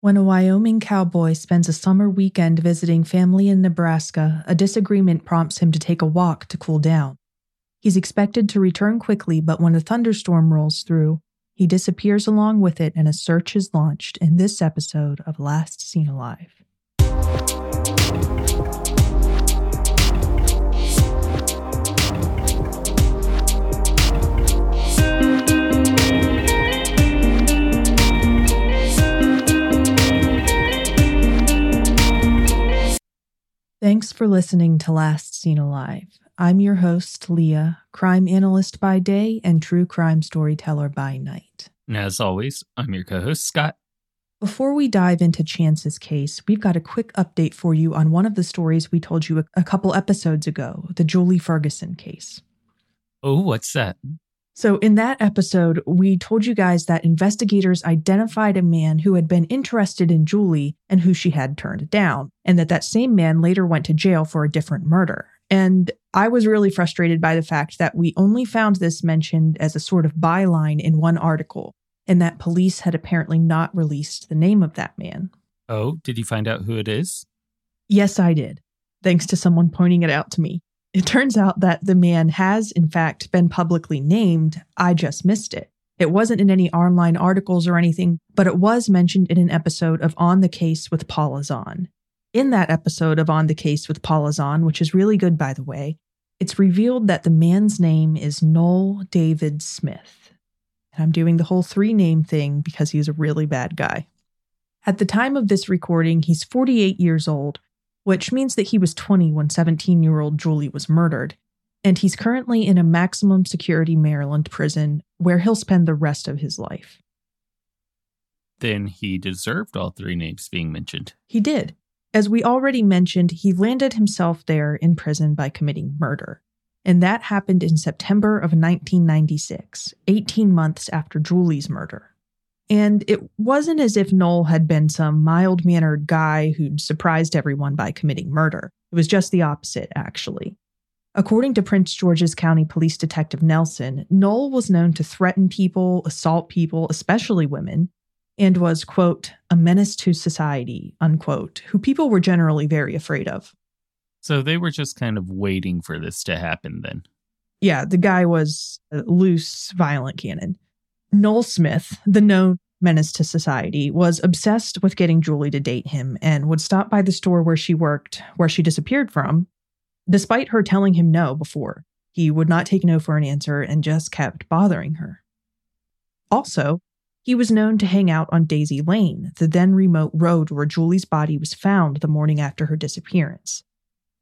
When a Wyoming cowboy spends a summer weekend visiting family in Nebraska, a disagreement prompts him to take a walk to cool down. He's expected to return quickly, but when a thunderstorm rolls through, he disappears along with it and a search is launched in this episode of Last Seen Alive. For listening to Last Seen Alive. I'm your host, Leah, crime analyst by day and true crime storyteller by night. And as always, I'm your co host, Scott. Before we dive into Chance's case, we've got a quick update for you on one of the stories we told you a, a couple episodes ago the Julie Ferguson case. Oh, what's that? So, in that episode, we told you guys that investigators identified a man who had been interested in Julie and who she had turned down, and that that same man later went to jail for a different murder. And I was really frustrated by the fact that we only found this mentioned as a sort of byline in one article, and that police had apparently not released the name of that man. Oh, did you find out who it is? Yes, I did, thanks to someone pointing it out to me. It turns out that the man has, in fact, been publicly named. I just missed it. It wasn't in any online articles or anything, but it was mentioned in an episode of On the Case with Paula Zahn. In that episode of On the Case with Paula Zahn, which is really good, by the way, it's revealed that the man's name is Noel David Smith. And I'm doing the whole three name thing because he's a really bad guy. At the time of this recording, he's 48 years old which means that he was 20 when 17 year old Julie was murdered. And he's currently in a maximum security Maryland prison where he'll spend the rest of his life. Then he deserved all three names being mentioned. He did. As we already mentioned, he landed himself there in prison by committing murder. And that happened in September of 1996, 18 months after Julie's murder. And it wasn't as if Noel had been some mild mannered guy who'd surprised everyone by committing murder. It was just the opposite, actually. According to Prince George's County Police Detective Nelson, Noel was known to threaten people, assault people, especially women, and was, quote, a menace to society, unquote, who people were generally very afraid of. So they were just kind of waiting for this to happen then. Yeah, the guy was a loose, violent cannon. Noel Smith, the known menace to society, was obsessed with getting Julie to date him and would stop by the store where she worked, where she disappeared from, despite her telling him no before. He would not take no for an answer and just kept bothering her. Also, he was known to hang out on Daisy Lane, the then remote road where Julie's body was found the morning after her disappearance.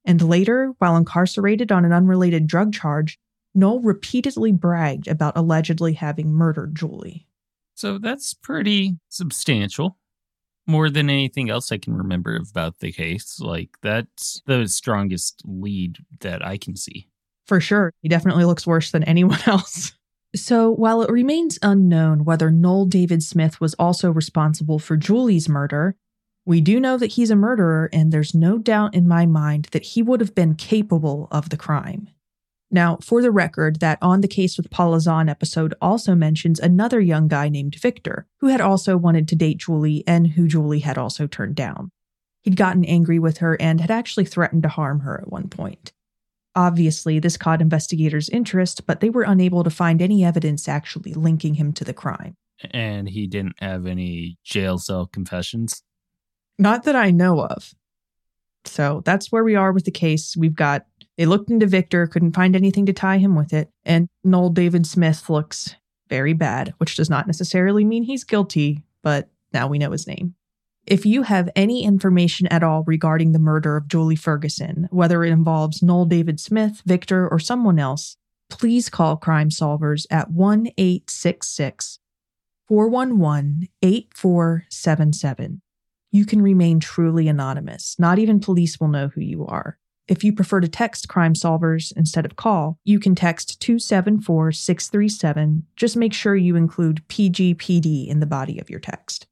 And later, while incarcerated on an unrelated drug charge, Noel repeatedly bragged about allegedly having murdered Julie. So that's pretty substantial. More than anything else I can remember about the case. Like, that's the strongest lead that I can see. For sure. He definitely looks worse than anyone else. So, while it remains unknown whether Noel David Smith was also responsible for Julie's murder, we do know that he's a murderer, and there's no doubt in my mind that he would have been capable of the crime. Now, for the record, that On the Case with Paula Zahn episode also mentions another young guy named Victor, who had also wanted to date Julie and who Julie had also turned down. He'd gotten angry with her and had actually threatened to harm her at one point. Obviously, this caught investigators' interest, but they were unable to find any evidence actually linking him to the crime. And he didn't have any jail cell confessions. Not that I know of. So that's where we are with the case. We've got, they looked into Victor, couldn't find anything to tie him with it. And Noel David Smith looks very bad, which does not necessarily mean he's guilty, but now we know his name. If you have any information at all regarding the murder of Julie Ferguson, whether it involves Noel David Smith, Victor, or someone else, please call Crime Solvers at 1 866 411 8477. You can remain truly anonymous. Not even police will know who you are. If you prefer to text Crime Solvers instead of call, you can text 274 637. Just make sure you include PGPD in the body of your text.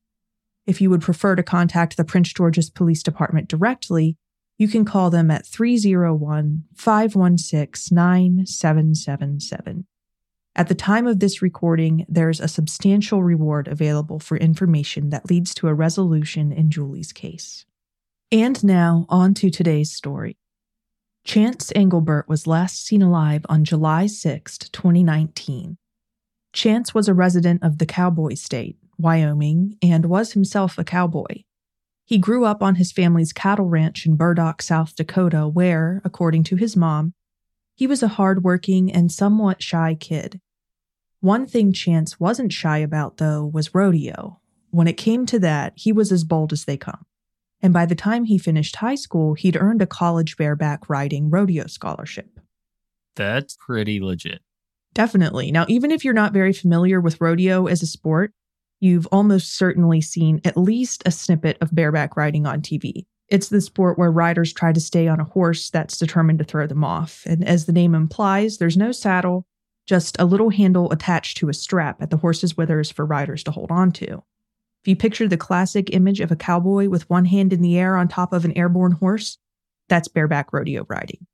If you would prefer to contact the Prince George's Police Department directly, you can call them at 301 516 9777. At the time of this recording, there's a substantial reward available for information that leads to a resolution in Julie's case. And now, on to today's story. Chance Engelbert was last seen alive on July 6, 2019. Chance was a resident of the Cowboy State, Wyoming, and was himself a cowboy. He grew up on his family's cattle ranch in Burdock, South Dakota, where, according to his mom, he was a hardworking and somewhat shy kid. One thing Chance wasn't shy about, though, was rodeo. When it came to that, he was as bold as they come. And by the time he finished high school, he'd earned a college bareback riding rodeo scholarship. That's pretty legit. Definitely. Now, even if you're not very familiar with rodeo as a sport, you've almost certainly seen at least a snippet of bareback riding on TV. It's the sport where riders try to stay on a horse that's determined to throw them off. And as the name implies, there's no saddle, just a little handle attached to a strap at the horse's withers for riders to hold on to. If you picture the classic image of a cowboy with one hand in the air on top of an airborne horse, that's bareback rodeo riding.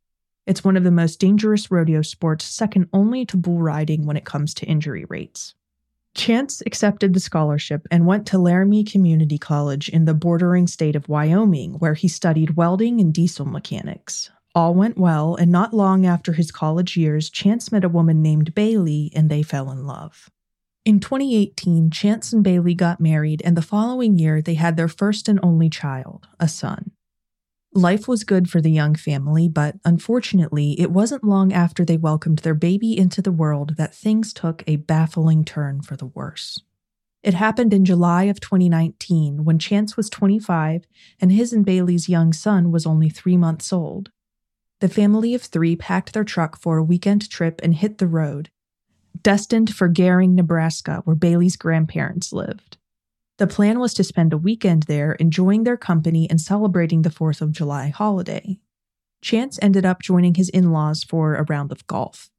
It's one of the most dangerous rodeo sports, second only to bull riding when it comes to injury rates. Chance accepted the scholarship and went to Laramie Community College in the bordering state of Wyoming, where he studied welding and diesel mechanics. All went well, and not long after his college years, Chance met a woman named Bailey and they fell in love. In 2018, Chance and Bailey got married, and the following year they had their first and only child, a son. Life was good for the young family, but unfortunately, it wasn't long after they welcomed their baby into the world that things took a baffling turn for the worse. It happened in July of 2019 when Chance was 25 and his and Bailey's young son was only three months old. The family of three packed their truck for a weekend trip and hit the road, destined for Gering, Nebraska, where Bailey's grandparents lived. The plan was to spend a weekend there enjoying their company and celebrating the 4th of July holiday. Chance ended up joining his in laws for a round of golf.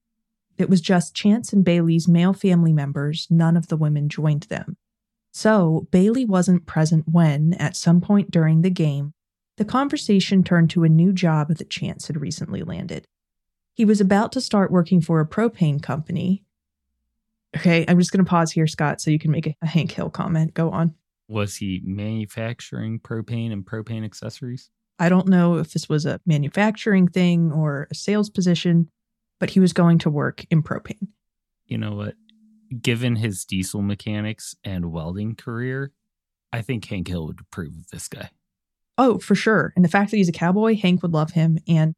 It was just Chance and Bailey's male family members, none of the women joined them. So, Bailey wasn't present when, at some point during the game, the conversation turned to a new job that Chance had recently landed. He was about to start working for a propane company, Okay, I'm just going to pause here, Scott, so you can make a, a Hank Hill comment. Go on. Was he manufacturing propane and propane accessories? I don't know if this was a manufacturing thing or a sales position, but he was going to work in propane. You know what? Given his diesel mechanics and welding career, I think Hank Hill would approve of this guy. Oh, for sure. And the fact that he's a cowboy, Hank would love him. And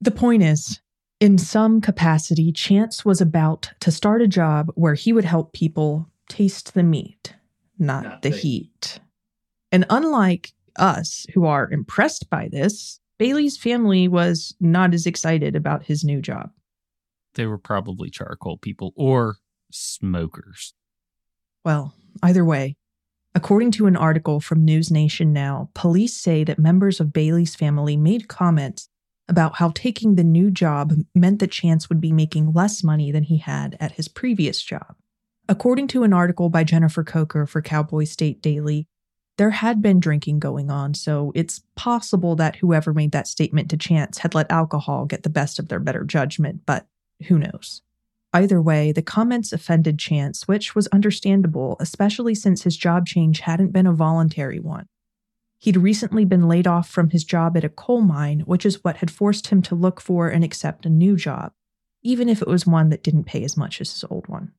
the point is, in some capacity, Chance was about to start a job where he would help people taste the meat, not, not the, the heat. And unlike us, who are impressed by this, Bailey's family was not as excited about his new job. They were probably charcoal people or smokers. Well, either way, according to an article from News Nation Now, police say that members of Bailey's family made comments about how taking the new job meant that Chance would be making less money than he had at his previous job. According to an article by Jennifer Kocher for Cowboy State Daily, there had been drinking going on, so it's possible that whoever made that statement to Chance had let alcohol get the best of their better judgment, but who knows? Either way, the comments offended Chance, which was understandable, especially since his job change hadn't been a voluntary one. He'd recently been laid off from his job at a coal mine, which is what had forced him to look for and accept a new job, even if it was one that didn't pay as much as his old one.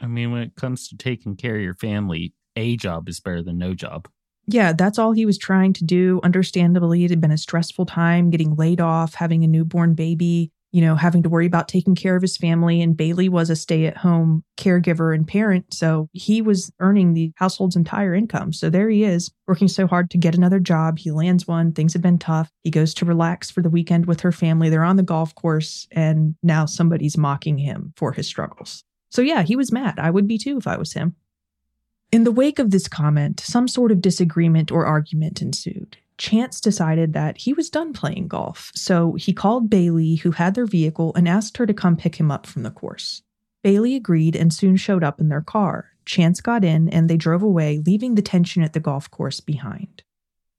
I mean, when it comes to taking care of your family, a job is better than no job. Yeah, that's all he was trying to do. Understandably, it had been a stressful time getting laid off, having a newborn baby, you know, having to worry about taking care of his family. And Bailey was a stay at home caregiver and parent. So he was earning the household's entire income. So there he is, working so hard to get another job. He lands one. Things have been tough. He goes to relax for the weekend with her family. They're on the golf course. And now somebody's mocking him for his struggles. So yeah, he was mad. I would be too if I was him. In the wake of this comment, some sort of disagreement or argument ensued. Chance decided that he was done playing golf, so he called Bailey, who had their vehicle, and asked her to come pick him up from the course. Bailey agreed and soon showed up in their car. Chance got in and they drove away, leaving the tension at the golf course behind.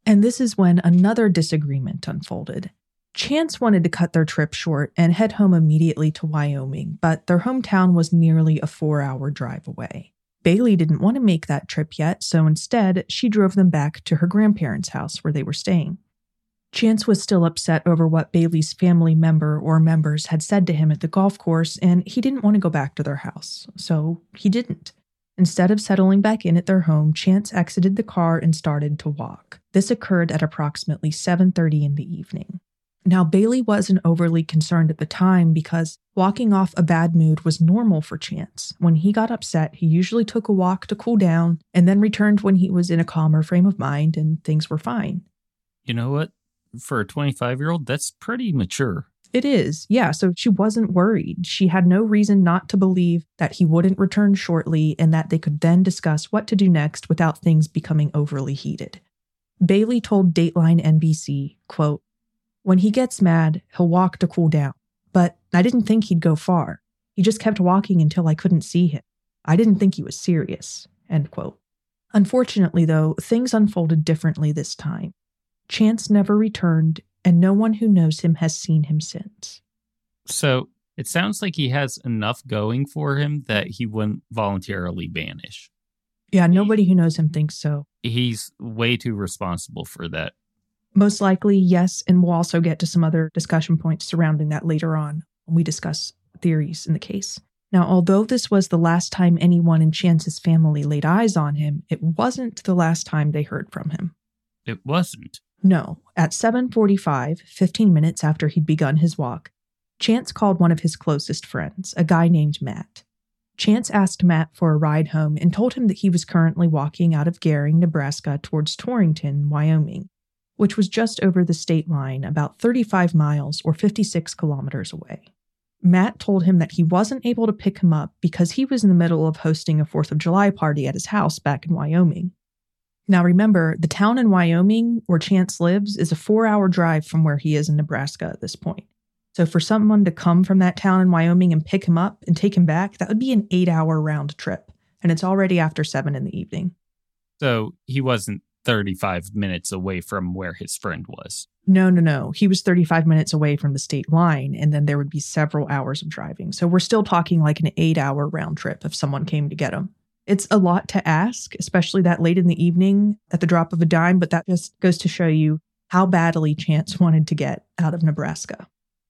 And this is when another disagreement unfolded. Chance wanted to cut their trip short and head home immediately to Wyoming, but their hometown was nearly a four hour drive away. Bailey didn't want to make that trip yet, so instead, she drove them back to her grandparents' house where they were staying. Chance was still upset over what Bailey's family member or members had said to him at the golf course, and he didn't want to go back to their house, so he didn't. Instead of settling back in at their home, Chance exited the car and started to walk. This occurred at approximately 7:30 in the evening. Now, Bailey wasn't overly concerned at the time because walking off a bad mood was normal for Chance. When he got upset, he usually took a walk to cool down and then returned when he was in a calmer frame of mind and things were fine. You know what? For a 25 year old, that's pretty mature. It is, yeah. So she wasn't worried. She had no reason not to believe that he wouldn't return shortly and that they could then discuss what to do next without things becoming overly heated. Bailey told Dateline NBC, quote, when he gets mad, he'll walk to cool down. But I didn't think he'd go far. He just kept walking until I couldn't see him. I didn't think he was serious. End quote. Unfortunately, though, things unfolded differently this time. Chance never returned, and no one who knows him has seen him since. So it sounds like he has enough going for him that he wouldn't voluntarily vanish. Yeah, nobody who knows him thinks so. He's way too responsible for that. Most likely, yes. And we'll also get to some other discussion points surrounding that later on when we discuss theories in the case. Now, although this was the last time anyone in Chance's family laid eyes on him, it wasn't the last time they heard from him. It wasn't. No. At 7:45, 15 minutes after he'd begun his walk, Chance called one of his closest friends, a guy named Matt. Chance asked Matt for a ride home and told him that he was currently walking out of Gering, Nebraska towards Torrington, Wyoming, which was just over the state line, about 35 miles or 56 kilometers away. Matt told him that he wasn't able to pick him up because he was in the middle of hosting a 4th of July party at his house back in Wyoming. Now remember, the town in Wyoming where Chance lives is a four hour drive from where he is in Nebraska at this point. So for someone to come from that town in Wyoming and pick him up and take him back, that would be an eight hour round trip. And it's already after seven in the evening. So he wasn't 35 minutes away from where his friend was. No, no, no. He was 35 minutes away from the state line, and then there would be several hours of driving. So we're still talking like an eight hour round trip if someone came to get him. It's a lot to ask, especially that late in the evening at the drop of a dime, but that just goes to show you how badly Chance wanted to get out of Nebraska.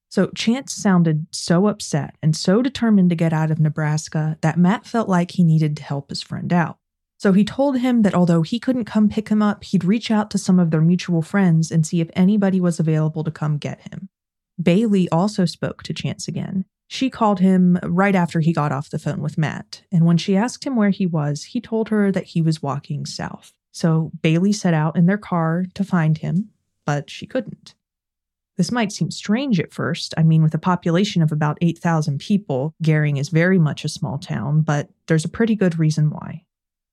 So Chance sounded so upset and so determined to get out of Nebraska that Matt felt like he needed to help his friend out. So he told him that although he couldn't come pick him up, he'd reach out to some of their mutual friends and see if anybody was available to come get him. Bailey also spoke to Chance again. She called him right after he got off the phone with Matt, and when she asked him where he was, he told her that he was walking south. So Bailey set out in their car to find him, but she couldn't. This might seem strange at first. I mean, with a population of about 8,000 people, Gering is very much a small town, but there's a pretty good reason why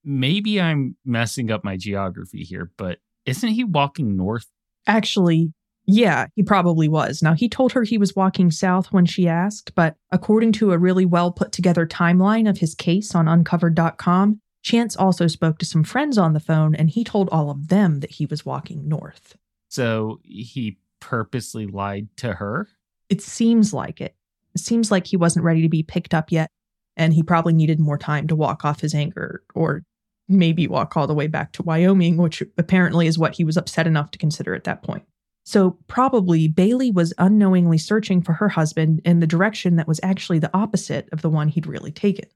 maybe I'm messing up my geography here, but isn't he walking north? Actually, yeah, he probably was. Now, he told her he was walking south when she asked, but according to a really well put together timeline of his case on uncovered.com, Chance also spoke to some friends on the phone and he told all of them that he was walking north. So he purposely lied to her? It seems like it. It seems like he wasn't ready to be picked up yet, and he probably needed more time to walk off his anger or maybe walk all the way back to Wyoming, which apparently is what he was upset enough to consider at that point. So, probably Bailey was unknowingly searching for her husband in the direction that was actually the opposite of the one he'd really taken.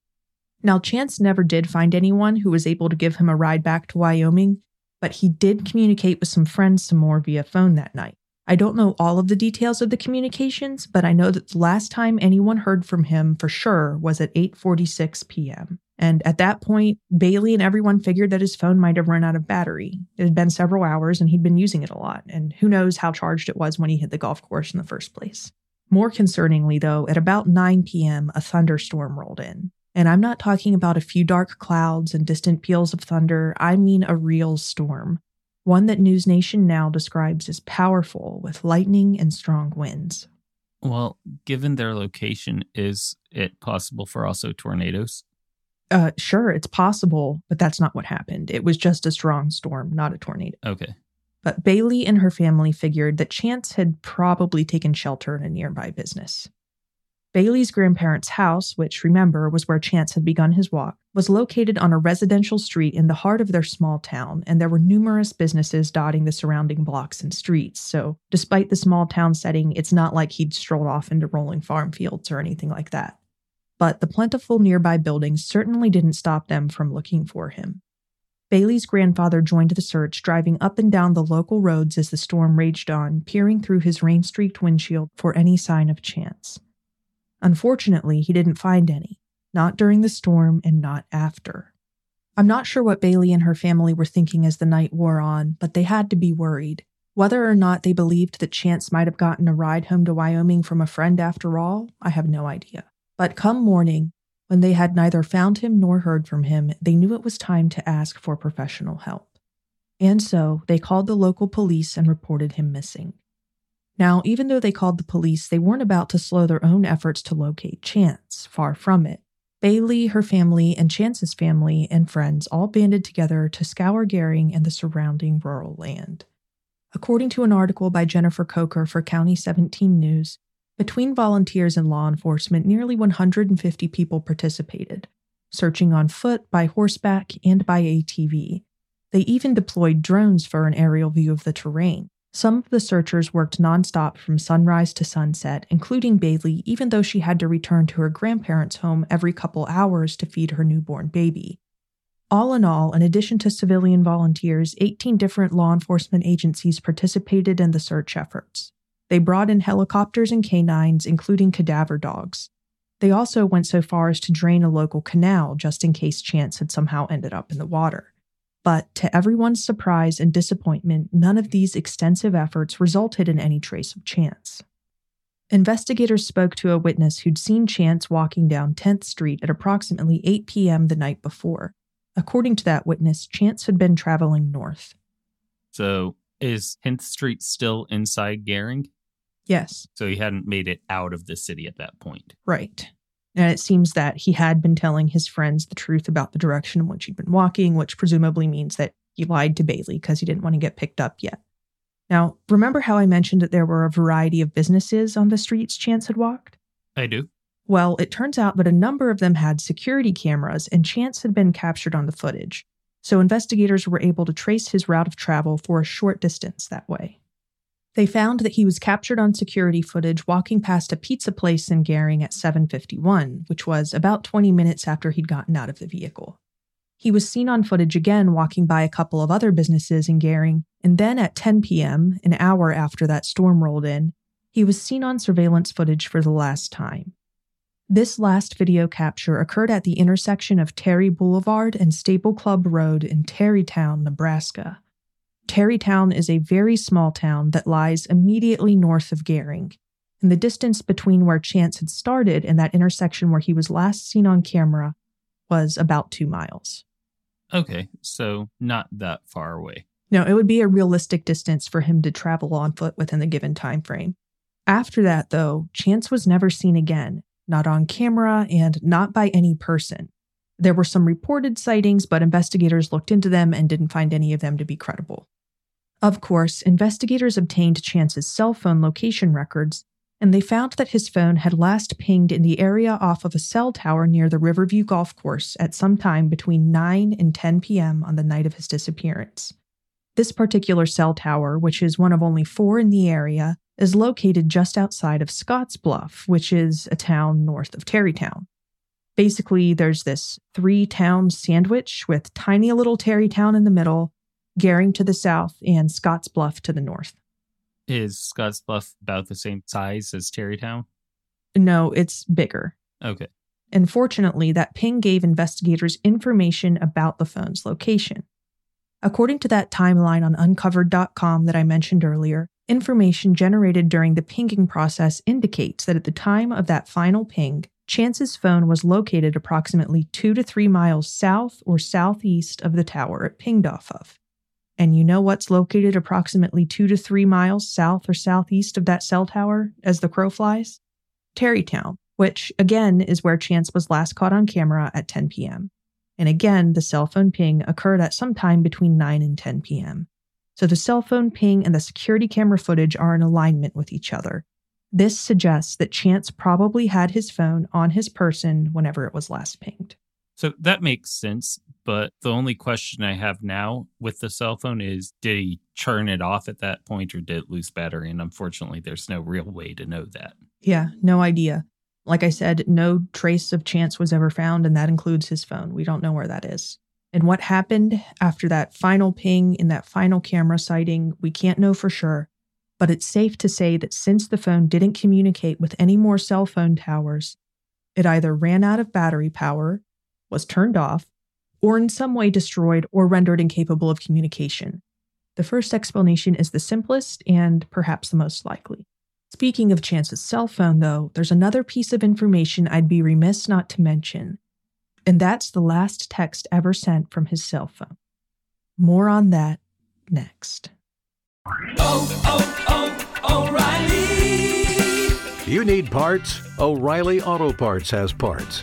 Now, Chance never did find anyone who was able to give him a ride back to Wyoming, but he did communicate with some friends some more via phone that night. I don't know all of the details of the communications, but I know that the last time anyone heard from him for sure was at 8:46 p.m. And at that point, Bailey and everyone figured that his phone might have run out of battery. It had been several hours and he'd been using it a lot, and who knows how charged it was when he hit the golf course in the first place. More concerningly, though, at about 9 p.m., a thunderstorm rolled in. And I'm not talking about a few dark clouds and distant peals of thunder, I mean a real storm one that News Nation now describes as powerful with lightning and strong winds. Well, given their location, is it possible for also tornadoes? Uh, sure, it's possible, but that's not what happened. It was just a strong storm, not a tornado. Okay. But Bailey and her family figured that Chance had probably taken shelter in a nearby business. Bailey's grandparents' house, which remember was where Chance had begun his walk, was located on a residential street in the heart of their small town, and there were numerous businesses dotting the surrounding blocks and streets. So, despite the small town setting, it's not like he'd strolled off into rolling farm fields or anything like that. But the plentiful nearby buildings certainly didn't stop them from looking for him. Bailey's grandfather joined the search, driving up and down the local roads as the storm raged on, peering through his rain streaked windshield for any sign of chance. Unfortunately, he didn't find any, not during the storm and not after. I'm not sure what Bailey and her family were thinking as the night wore on, but they had to be worried. Whether or not they believed that Chance might have gotten a ride home to Wyoming from a friend after all, I have no idea. But come morning, when they had neither found him nor heard from him, they knew it was time to ask for professional help. And so they called the local police and reported him missing. Now, even though they called the police, they weren't about to slow their own efforts to locate Chance, far from it. Bailey, her family, and Chance's family and friends all banded together to scour Gering and the surrounding rural land. According to an article by Jennifer Kocher for County 17 News, between volunteers and law enforcement, nearly 150 people participated, searching on foot, by horseback, and by ATV. They even deployed drones for an aerial view of the terrain. Some of the searchers worked nonstop from sunrise to sunset, including Bailey, even though she had to return to her grandparents' home every couple hours to feed her newborn baby. All in all, in addition to civilian volunteers, 18 different law enforcement agencies participated in the search efforts. They brought in helicopters and canines, including cadaver dogs. They also went so far as to drain a local canal just in case Chance had somehow ended up in the water. But to everyone's surprise and disappointment, none of these extensive efforts resulted in any trace of Chance. Investigators spoke to a witness who'd seen Chance walking down 10th Street at approximately 8 p.m. the night before. According to that witness, Chance had been traveling north. So, is 10th Street still inside Gering? Yes. So he hadn't made it out of the city at that point. Right. And it seems that he had been telling his friends the truth about the direction in which he'd been walking, which presumably means that he lied to Bailey because he didn't want to get picked up yet. Now, remember how I mentioned that there were a variety of businesses on the streets Chance had walked? I do. Well, it turns out that a number of them had security cameras, and Chance had been captured on the footage. So investigators were able to trace his route of travel for a short distance that way. They found that he was captured on security footage walking past a pizza place in Gering at 7:51, which was about 20 minutes after he'd gotten out of the vehicle. He was seen on footage again walking by a couple of other businesses in Gering, and then at 10 p.m., an hour after that storm rolled in, he was seen on surveillance footage for the last time. This last video capture occurred at the intersection of Terry Boulevard and Staple Club Road in Terrytown, Nebraska. Terrytown is a very small town that lies immediately north of Gering, and the distance between where Chance had started and that intersection where he was last seen on camera was about two miles. Okay, so not that far away. No, it would be a realistic distance for him to travel on foot within the given time frame. After that, though, Chance was never seen again, not on camera and not by any person. There were some reported sightings, but investigators looked into them and didn't find any of them to be credible. Of course, investigators obtained Chance's cell phone location records, and they found that his phone had last pinged in the area off of a cell tower near the Riverview Golf Course at some time between 9 and 10 p.m. on the night of his disappearance. This particular cell tower, which is one of only four in the area, is located just outside of Scottsbluff, which is a town north of Terrytown. Basically, there's this three town sandwich with tiny little Terrytown in the middle, Gering to the south, and Scotts Bluff to the north. Is Scotts Bluff about the same size as Terrytown? No, it's bigger. Okay. And fortunately, that ping gave investigators information about the phone's location. According to that timeline on uncovered.com that I mentioned earlier, information generated during the pinging process indicates that at the time of that final ping, Chance's phone was located approximately two to three miles south or southeast of the tower it pinged off of. And you know what's located approximately two to three miles south or southeast of that cell tower as the crow flies? Terrytown, which again is where Chance was last caught on camera at 10 p.m. And again, the cell phone ping occurred at some time between 9 and 10 p.m. So the cell phone ping and the security camera footage are in alignment with each other, this suggests that Chance probably had his phone on his person whenever it was last pinged. So that makes sense. But the only question I have now with the cell phone is did he turn it off at that point or did it lose battery? And unfortunately, there's no real way to know that. Yeah, no idea. Like I said, no trace of Chance was ever found, and that includes his phone. We don't know where that is. And what happened after that final ping in that final camera sighting, we can't know for sure but it's safe to say that since the phone didn't communicate with any more cell phone towers, it either ran out of battery power, was turned off, or in some way destroyed or rendered incapable of communication. The first explanation is the simplest and perhaps the most likely. Speaking of Chance's cell phone, though, there's another piece of information I'd be remiss not to mention, and that's the last text ever sent from his cell phone. More on that next. Oh, oh, oh, O'Reilly! You need parts? O'Reilly Auto Parts has parts.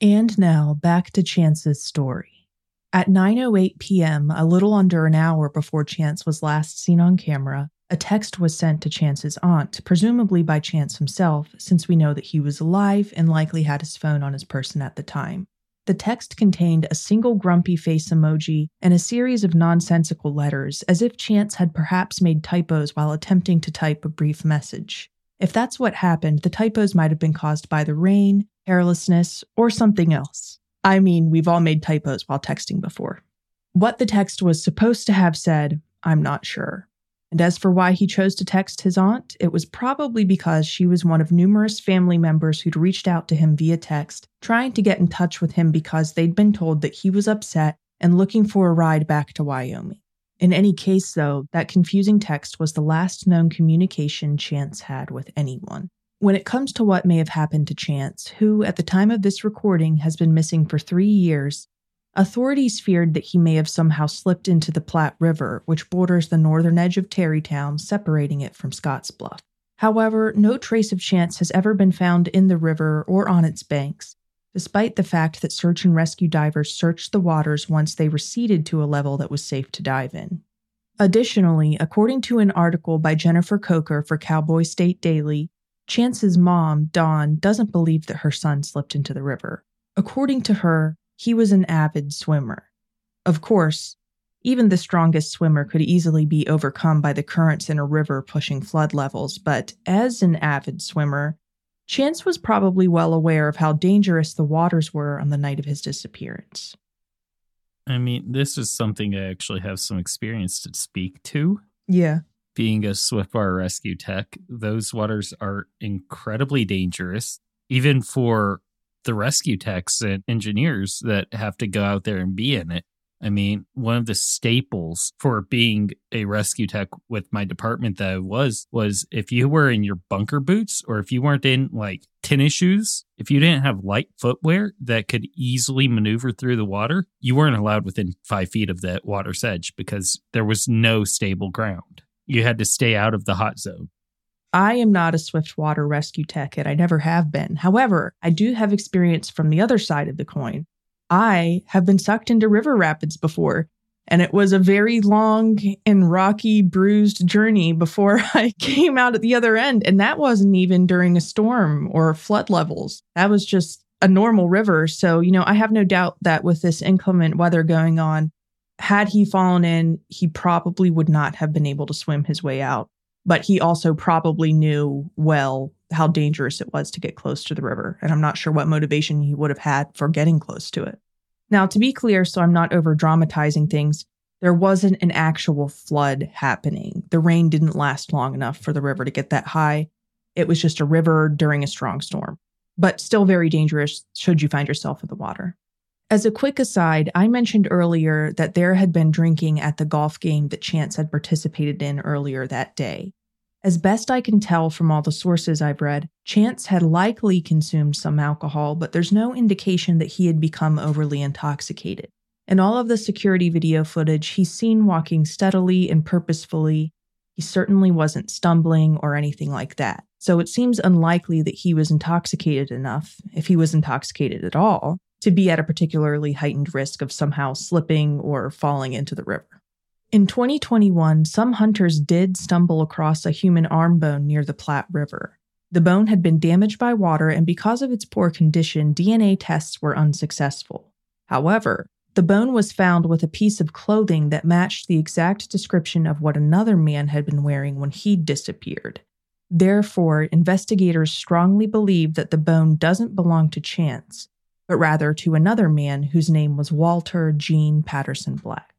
And now back to Chance's story. At 9:08 p.m., a little under an hour before Chance was last seen on camera, a text was sent to Chance's aunt, presumably by Chance himself, since we know that he was alive and likely had his phone on his person at the time. The text contained a single grumpy face emoji and a series of nonsensical letters, as if Chance had perhaps made typos while attempting to type a brief message. If that's what happened, the typos might have been caused by the rain, carelessness, or something else. I mean, we've all made typos while texting before. What the text was supposed to have said, I'm not sure. And as for why he chose to text his aunt, it was probably because she was one of numerous family members who'd reached out to him via text, trying to get in touch with him because they'd been told that he was upset and looking for a ride back to Wyoming. In any case, though, that confusing text was the last known communication Chance had with anyone. When it comes to what may have happened to Chance, who, at the time of this recording, has been missing for three years, authorities feared that he may have somehow slipped into the Platte River, which borders the northern edge of Terrytown, separating it from Scotts Bluff. However, no trace of Chance has ever been found in the river or on its banks, despite the fact that search and rescue divers searched the waters once they receded to a level that was safe to dive in. Additionally, according to an article by Jennifer Kocher for Cowboy State Daily, Chance's mom, Dawn, doesn't believe that her son slipped into the river. According to her, he was an avid swimmer. Of course, even the strongest swimmer could easily be overcome by the currents in a river pushing flood levels, but as an avid swimmer, Chance was probably well aware of how dangerous the waters were on the night of his disappearance. I mean, this is something I actually have some experience to speak to. Yeah being a Swiftwater rescue tech, those waters are incredibly dangerous, even for the rescue techs and engineers that have to go out there and be in it. I mean, one of the staples for being a rescue tech with my department that I was was if you were in your bunker boots or if you weren't in like tennis shoes, if you didn't have light footwear that could easily maneuver through the water, you weren't allowed within five feet of that water's edge because there was no stable ground. You had to stay out of the hot zone. I am not a swiftwater rescue tech, and I never have been. However, I do have experience from the other side of the coin. I have been sucked into river rapids before, and it was a very long and rocky, bruised journey before I came out at the other end. And that wasn't even during a storm or flood levels. That was just a normal river. So, you know, I have no doubt that with this inclement weather going on, had he fallen in, he probably would not have been able to swim his way out but he also probably knew well how dangerous it was to get close to the river. And I'm not sure what motivation he would have had for getting close to it. Now, to be clear, so I'm not over dramatizing things, there wasn't an actual flood happening. The rain didn't last long enough for the river to get that high. It was just a river during a strong storm, but still very dangerous should you find yourself in the water. As a quick aside, I mentioned earlier that there had been drinking at the golf game that Chance had participated in earlier that day. As best I can tell from all the sources I've read, Chance had likely consumed some alcohol, but there's no indication that he had become overly intoxicated. In all of the security video footage, he's seen walking steadily and purposefully. He certainly wasn't stumbling or anything like that. So it seems unlikely that he was intoxicated enough, if he was intoxicated at all, to be at a particularly heightened risk of somehow slipping or falling into the river. In 2021, some hunters did stumble across a human arm bone near the Platte River. The bone had been damaged by water, and because of its poor condition, DNA tests were unsuccessful. However, the bone was found with a piece of clothing that matched the exact description of what another man had been wearing when he disappeared. Therefore, investigators strongly believe that the bone doesn't belong to Chance, but rather to another man whose name was Walter Gene Patterson Black.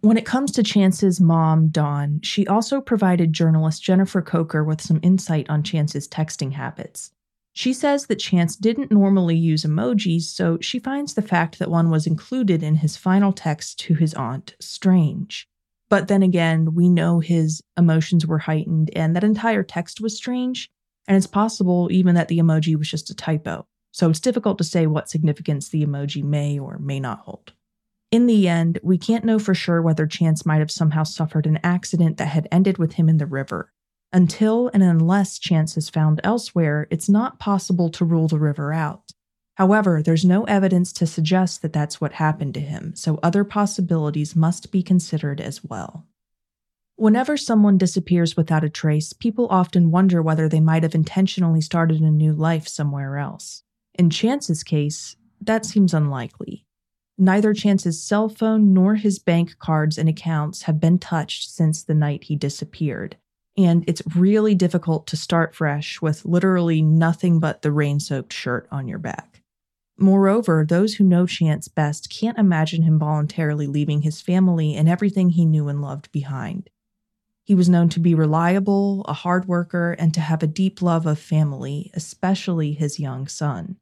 When it comes to Chance's mom, Dawn, she also provided journalist Jennifer Kocher with some insight on Chance's texting habits. She says that Chance didn't normally use emojis, so she finds the fact that one was included in his final text to his aunt strange. But then again, we know his emotions were heightened and that entire text was strange, and it's possible even that the emoji was just a typo. So it's difficult to say what significance the emoji may or may not hold. In the end, we can't know for sure whether Chance might have somehow suffered an accident that had ended with him in the river. Until and unless Chance is found elsewhere, it's not possible to rule the river out. However, there's no evidence to suggest that that's what happened to him, so other possibilities must be considered as well. Whenever someone disappears without a trace, people often wonder whether they might have intentionally started a new life somewhere else. In Chance's case, that seems unlikely. Neither Chance's cell phone nor his bank cards and accounts have been touched since the night he disappeared. And it's really difficult to start fresh with literally nothing but the rain soaked shirt on your back. Moreover, those who know Chance best can't imagine him voluntarily leaving his family and everything he knew and loved behind. He was known to be reliable, a hard worker, and to have a deep love of family, especially his young son.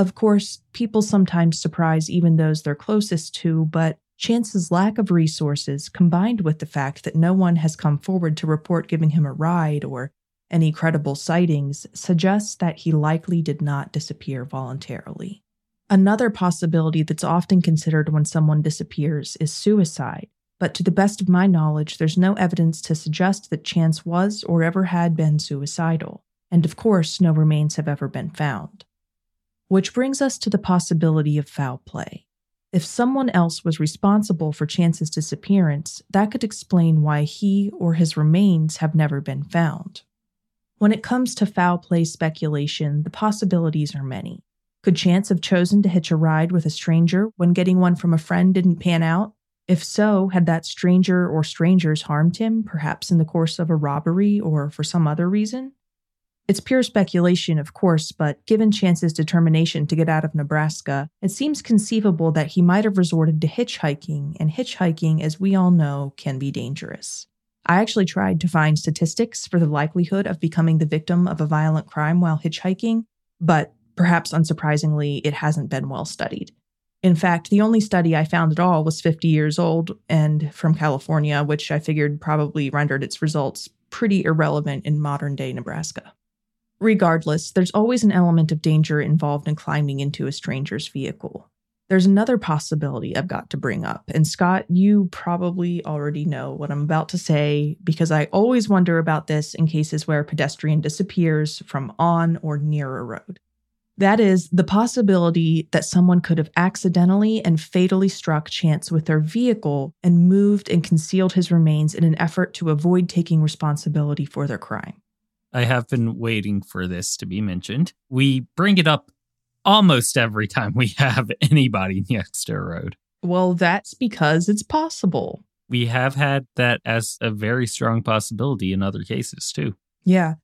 Of course, people sometimes surprise even those they're closest to, but Chance's lack of resources, combined with the fact that no one has come forward to report giving him a ride or any credible sightings, suggests that he likely did not disappear voluntarily. Another possibility that's often considered when someone disappears is suicide, but to the best of my knowledge, there's no evidence to suggest that Chance was or ever had been suicidal, and of course, no remains have ever been found. Which brings us to the possibility of foul play. If someone else was responsible for Chance's disappearance, that could explain why he or his remains have never been found. When it comes to foul play speculation, the possibilities are many. Could Chance have chosen to hitch a ride with a stranger when getting one from a friend didn't pan out? If so, had that stranger or strangers harmed him, perhaps in the course of a robbery or for some other reason? It's pure speculation, of course, but given Chance's determination to get out of Nebraska, it seems conceivable that he might have resorted to hitchhiking, and hitchhiking, as we all know, can be dangerous. I actually tried to find statistics for the likelihood of becoming the victim of a violent crime while hitchhiking, but perhaps unsurprisingly, it hasn't been well studied. In fact, the only study I found at all was 50 years old and from California, which I figured probably rendered its results pretty irrelevant in modern day Nebraska. Regardless, there's always an element of danger involved in climbing into a stranger's vehicle. There's another possibility I've got to bring up, and Scott, you probably already know what I'm about to say because I always wonder about this in cases where a pedestrian disappears from on or near a road. That is the possibility that someone could have accidentally and fatally struck Chance with their vehicle and moved and concealed his remains in an effort to avoid taking responsibility for their crime. I have been waiting for this to be mentioned. We bring it up almost every time we have anybody next to a road. Well, that's because it's possible. We have had that as a very strong possibility in other cases, too. Yeah.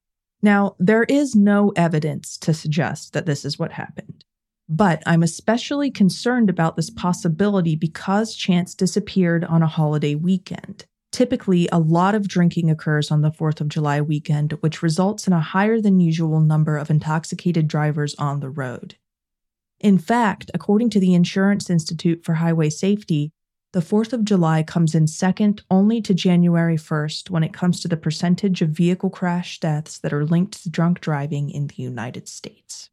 Now, there is no evidence to suggest that this is what happened. But I'm especially concerned about this possibility because Chance disappeared on a holiday weekend. Typically, a lot of drinking occurs on the 4th of July weekend, which results in a higher than usual number of intoxicated drivers on the road. In fact, according to the Insurance Institute for Highway Safety, the 4th of July comes in second only to January 1st when it comes to the percentage of vehicle crash deaths that are linked to drunk driving in the United States.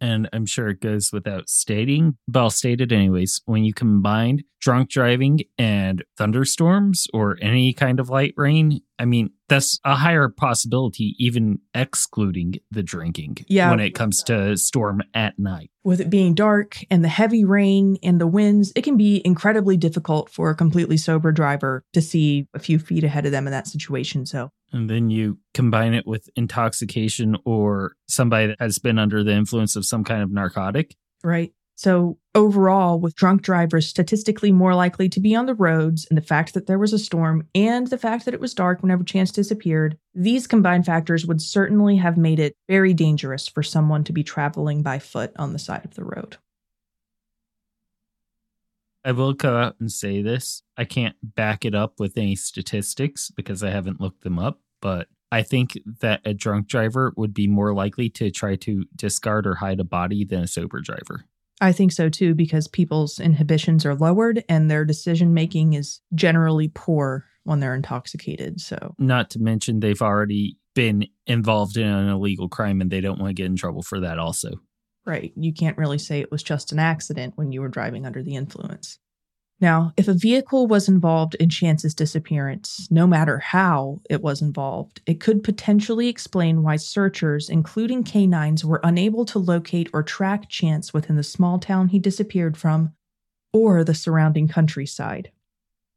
And I'm sure it goes without stating, but I'll state it anyways. When you combine drunk driving and thunderstorms or any kind of light rain, I mean, that's a higher possibility, even excluding the drinking Yeah. when it comes to storm at night. With it being dark and the heavy rain and the winds, it can be incredibly difficult for a completely sober driver to see a few feet ahead of them in that situation. So, And then you combine it with intoxication or somebody that has been under the influence of some kind of narcotic. right. So, overall, with drunk drivers statistically more likely to be on the roads, and the fact that there was a storm, and the fact that it was dark whenever Chance disappeared, these combined factors would certainly have made it very dangerous for someone to be traveling by foot on the side of the road. I will come out and say this. I can't back it up with any statistics because I haven't looked them up, but I think that a drunk driver would be more likely to try to discard or hide a body than a sober driver. I think so too, because people's inhibitions are lowered and their decision making is generally poor when they're intoxicated. So, Not to mention they've already been involved in an illegal crime and they don't want to get in trouble for that also. Right, you can't really say it was just an accident when you were driving under the influence. Now, if a vehicle was involved in Chance's disappearance, no matter how it was involved, it could potentially explain why searchers, including canines, were unable to locate or track Chance within the small town he disappeared from or the surrounding countryside.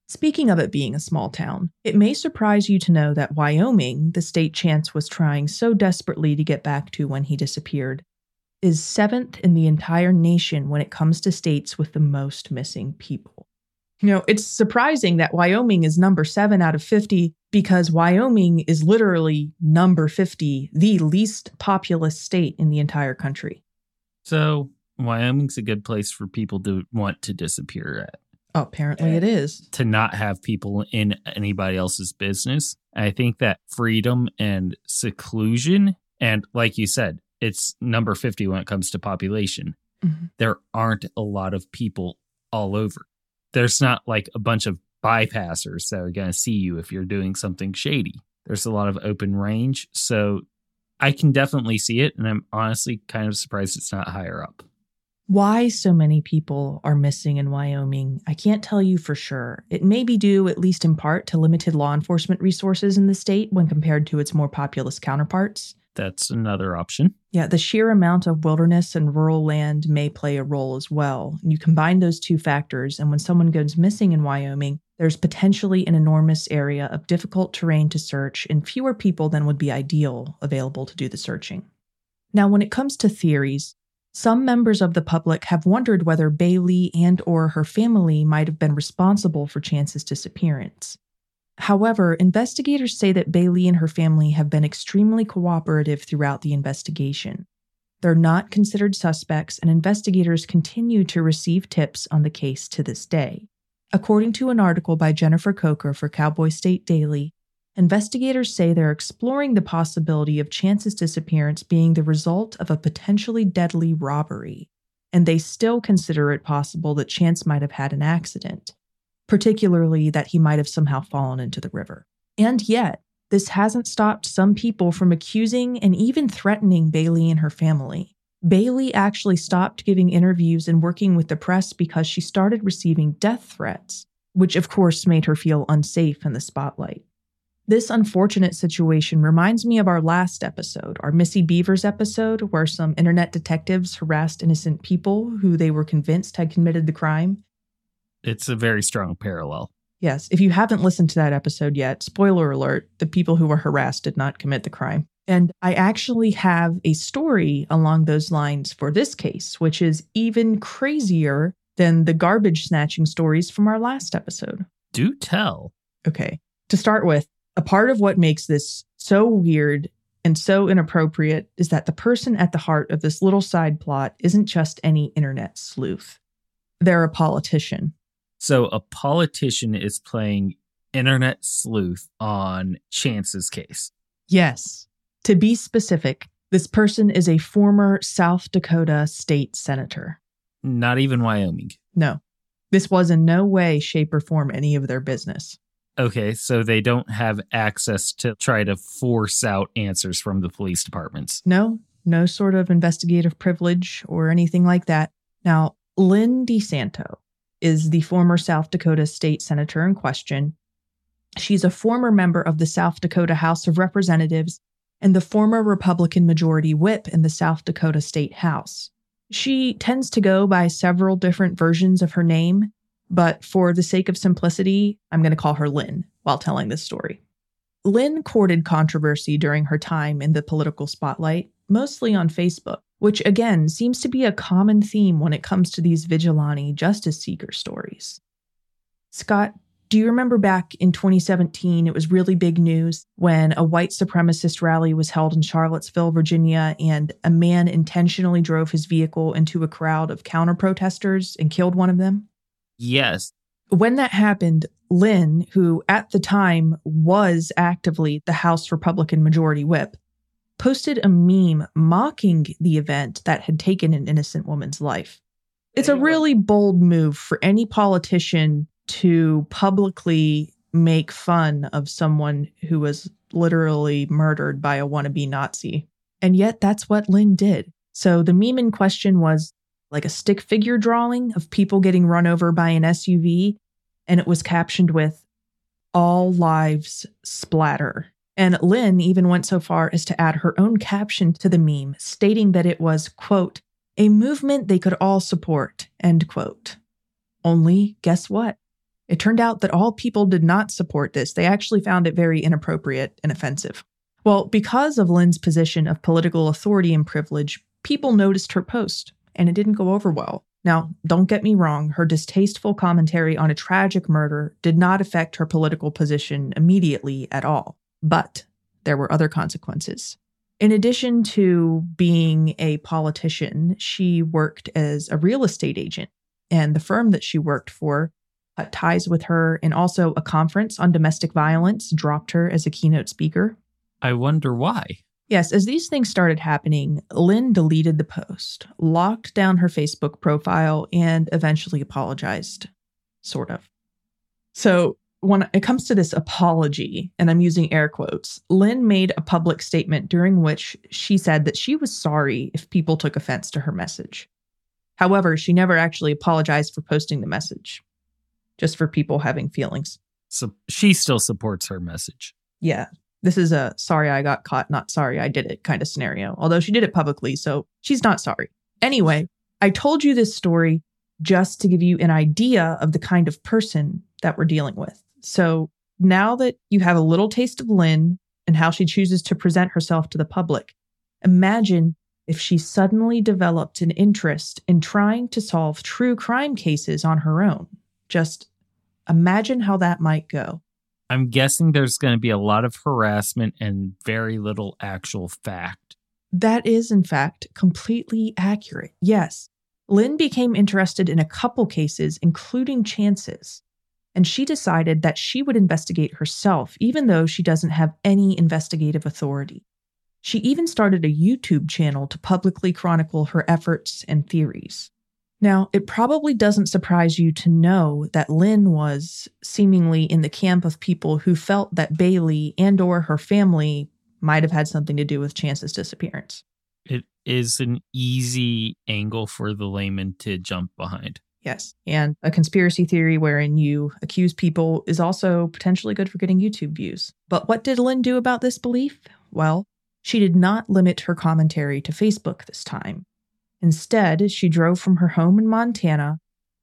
Speaking of it being a small town, it may surprise you to know that Wyoming, the state Chance was trying so desperately to get back to when he disappeared, is seventh in the entire nation when it comes to states with the most missing people. You know, it's surprising that Wyoming is number seven out of 50 because Wyoming is literally number 50, the least populous state in the entire country. So, Wyoming's a good place for people to want to disappear at. Oh, apparently, it is. to not have people in anybody else's business. I think that freedom and seclusion, and like you said, it's number 50 when it comes to population. Mhm. There aren't a lot of people all over. There's not like a bunch of bypassers that are going to see you if you're doing something shady. There's a lot of open range. So I can definitely see it. And I'm honestly kind of surprised it's not higher up. Why so many people are missing in Wyoming, I can't tell you for sure. It may be due, at least in part, to limited law enforcement resources in the state when compared to its more populous counterparts. That's another option. Yeah, the sheer amount of wilderness and rural land may play a role as well. You combine those two factors, and when someone goes missing in Wyoming, there's potentially an enormous area of difficult terrain to search and fewer people than would be ideal available to do the searching. Now, when it comes to theories, some members of the public have wondered whether Bailey and or her family might have been responsible for Chance's disappearance. However, investigators say that Bailey and her family have been extremely cooperative throughout the investigation. They're not considered suspects, and investigators continue to receive tips on the case to this day. According to an article by Jennifer Kocher for Cowboy State Daily, investigators say they're exploring the possibility of Chance's disappearance being the result of a potentially deadly robbery. and they still consider it possible that Chance might have had an accident, particularly that he might have somehow fallen into the river. And yet, this hasn't stopped some people from accusing and even threatening Bailey and her family. Bailey actually stopped giving interviews and working with the press because she started receiving death threats, which of course made her feel unsafe in the spotlight. This unfortunate situation reminds me of our last episode, our Missy Beavers episode, where some internet detectives harassed innocent people who they were convinced had committed the crime. It's a very strong parallel. Yes, if you haven't listened to that episode yet, spoiler alert, the people who were harassed did not commit the crime. And I actually have a story along those lines for this case, which is even crazier than the garbage snatching stories from our last episode. Do tell. Okay. To start with, a part of what makes this so weird and so inappropriate is that the person at the heart of this little side plot isn't just any internet sleuth. They're a politician. So a politician is playing internet sleuth on Chance's case. Yes. To be specific, this person is a former South Dakota state senator. Not even Wyoming. No. This was in no way, shape, or form any of their business. Okay, so they don't have access to try to force out answers from the police departments. No, no sort of investigative privilege or anything like that. Now, Lynn DiSanto is the former South Dakota state senator in question. She's a former member of the South Dakota House of Representatives and the former Republican majority whip in the South Dakota State House. She tends to go by several different versions of her name, but for the sake of simplicity, I'm going to call her Lynn while telling this story. Lynn courted controversy during her time in the political spotlight, mostly on Facebook, which again seems to be a common theme when it comes to these vigilante justice seeker stories. Scott, do you remember back in 2017, it was really big news when a white supremacist rally was held in Charlottesville, Virginia, and a man intentionally drove his vehicle into a crowd of counter protesters and killed one of them? Yes. When that happened, Lynn, who at the time was actively the House Republican Majority Whip, posted a meme mocking the event that had taken an innocent woman's life. It's a really bold move for any politician to publicly make fun of someone who was literally murdered by a wannabe Nazi. And yet, that's what Lynn did. So the meme in question was like a stick figure drawing of people getting run over by an SUV, and it was captioned with All Lives Splatter. And Lynn even went so far as to add her own caption to the meme, stating that it was, quote, a movement they could all support, end quote. Only, guess what? It turned out that all people did not support this. They actually found it very inappropriate and offensive. Well, because of Lynn's position of political authority and privilege, people noticed her post and it didn't go over well. Now, don't get me wrong, her distasteful commentary on a tragic murder did not affect her political position immediately at all, but there were other consequences. In addition to being a politician, she worked as a real estate agent, and the firm that she worked for cut ties with her, and also a conference on domestic violence dropped her as a keynote speaker. I wonder why. Yes, as these things started happening, Lynn deleted the post, locked down her Facebook profile, and eventually apologized. Sort of. So, when it comes to this apology, and I'm using air quotes, Lynn made a public statement during which she said that she was sorry if people took offense to her message. However, she never actually apologized for posting the message, just for people having feelings. So she still supports her message. Yeah, this is a sorry I got caught, not sorry I did it kind of scenario. Although she did it publicly, so she's not sorry. Anyway, I told you this story just to give you an idea of the kind of person that we're dealing with. So now that you have a little taste of Lynn and how she chooses to present herself to the public, imagine if she suddenly developed an interest in trying to solve true crime cases on her own. Just imagine how that might go. I'm guessing there's going to be a lot of harassment and very little actual fact. That is, in fact, completely accurate. Yes. Lynn became interested in a couple cases, including Chance's, and she decided that she would investigate herself, even though she doesn't have any investigative authority. She even started a YouTube channel to publicly chronicle her efforts and theories. Now, it probably doesn't surprise you to know that Lynn was seemingly in the camp of people who felt that Bailey and or her family might have had something to do with Chance's disappearance. It is an easy angle for the layman to jump behind. Yes. And a conspiracy theory wherein you accuse people is also potentially good for getting YouTube views. But what did Lynn do about this belief? Well, she did not limit her commentary to Facebook this time. Instead, she drove from her home in Montana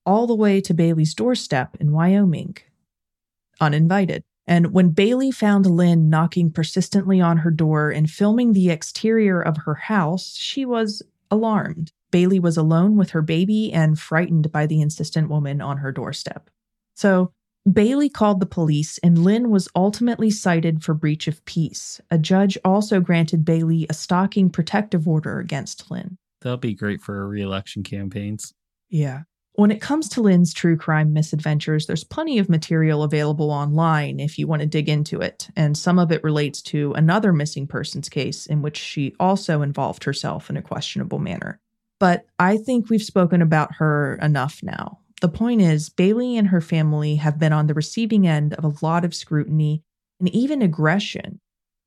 all the way to Bailey's doorstep in Wyoming, uninvited. And when Bailey found Lynn knocking persistently on her door and filming the exterior of her house, she was alarmed. Bailey was alone with her baby and frightened by the insistent woman on her doorstep. So, Bailey called the police, and Lynn was ultimately cited for breach of peace. A judge also granted Bailey a stalking protective order against Lynn. That'll be great for reelection campaigns. Yeah. When it comes to Lynn's true crime misadventures, there's plenty of material available online if you want to dig into it, and some of it relates to another missing persons case in which she also involved herself in a questionable manner. But I think we've spoken about her enough now. The point is, Bailey and her family have been on the receiving end of a lot of scrutiny and even aggression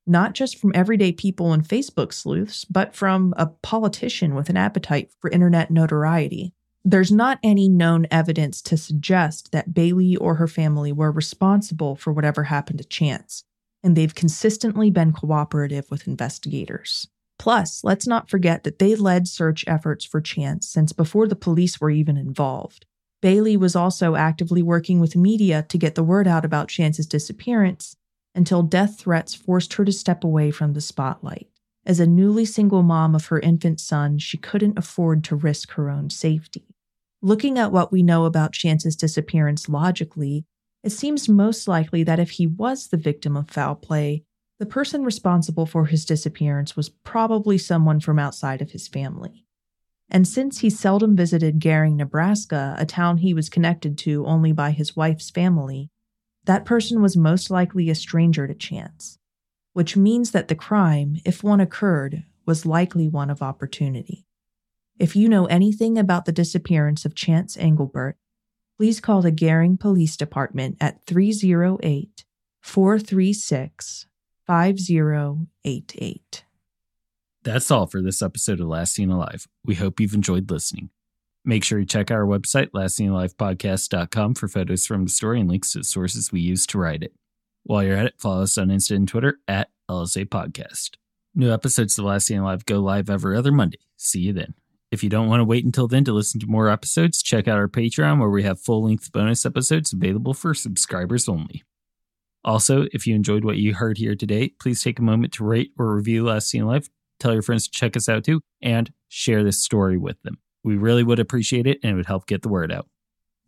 not just from everyday people and Facebook sleuths, but from a politician with an appetite for internet notoriety. There's not any known evidence to suggest that Bailey or her family were responsible for whatever happened to Chance, and they've consistently been cooperative with investigators. Plus, let's not forget that they led search efforts for Chance since before the police were even involved. Bailey was also actively working with media to get the word out about Chance's disappearance until death threats forced her to step away from the spotlight. As a newly single mom of her infant son, she couldn't afford to risk her own safety. Looking at what we know about Chance's disappearance logically, it seems most likely that if he was the victim of foul play, the person responsible for his disappearance was probably someone from outside of his family. And since he seldom visited Gering, Nebraska, a town he was connected to only by his wife's family, that person was most likely a stranger to chance, which means that the crime, if one occurred, was likely one of opportunity. If you know anything about the disappearance of Chance Englebert, please call the Gering Police Department at 308 436 5088. That's all for this episode of Last Seen Alive. We hope you've enjoyed listening. Make sure you check our website, lastseenalivepodcast.com, for photos from the story and links to the sources we used to write it. While you're at it, follow us on Insta and Twitter at LSA Podcast. New episodes of Last Seen Alive go live every other Monday. See you then. If you don't want to wait until then to listen to more episodes, check out our Patreon where we have full length bonus episodes available for subscribers only. Also, if you enjoyed what you heard here today, please take a moment to rate or review Last Seen Alive, tell your friends to check us out too, and share this story with them. We really would appreciate it and it would help get the word out.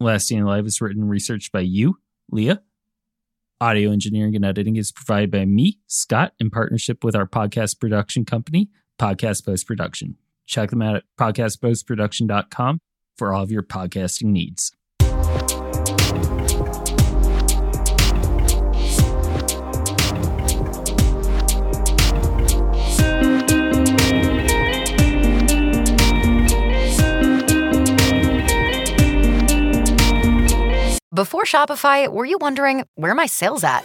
Last Seen Alive is written and researched by you, Leah. Audio engineering and editing is provided by me, Scott, in partnership with our podcast production company, Podcast Post Production. Check them out at podcastpostproduction.com for all of your podcasting needs. Before Shopify, were you wondering where my sales at?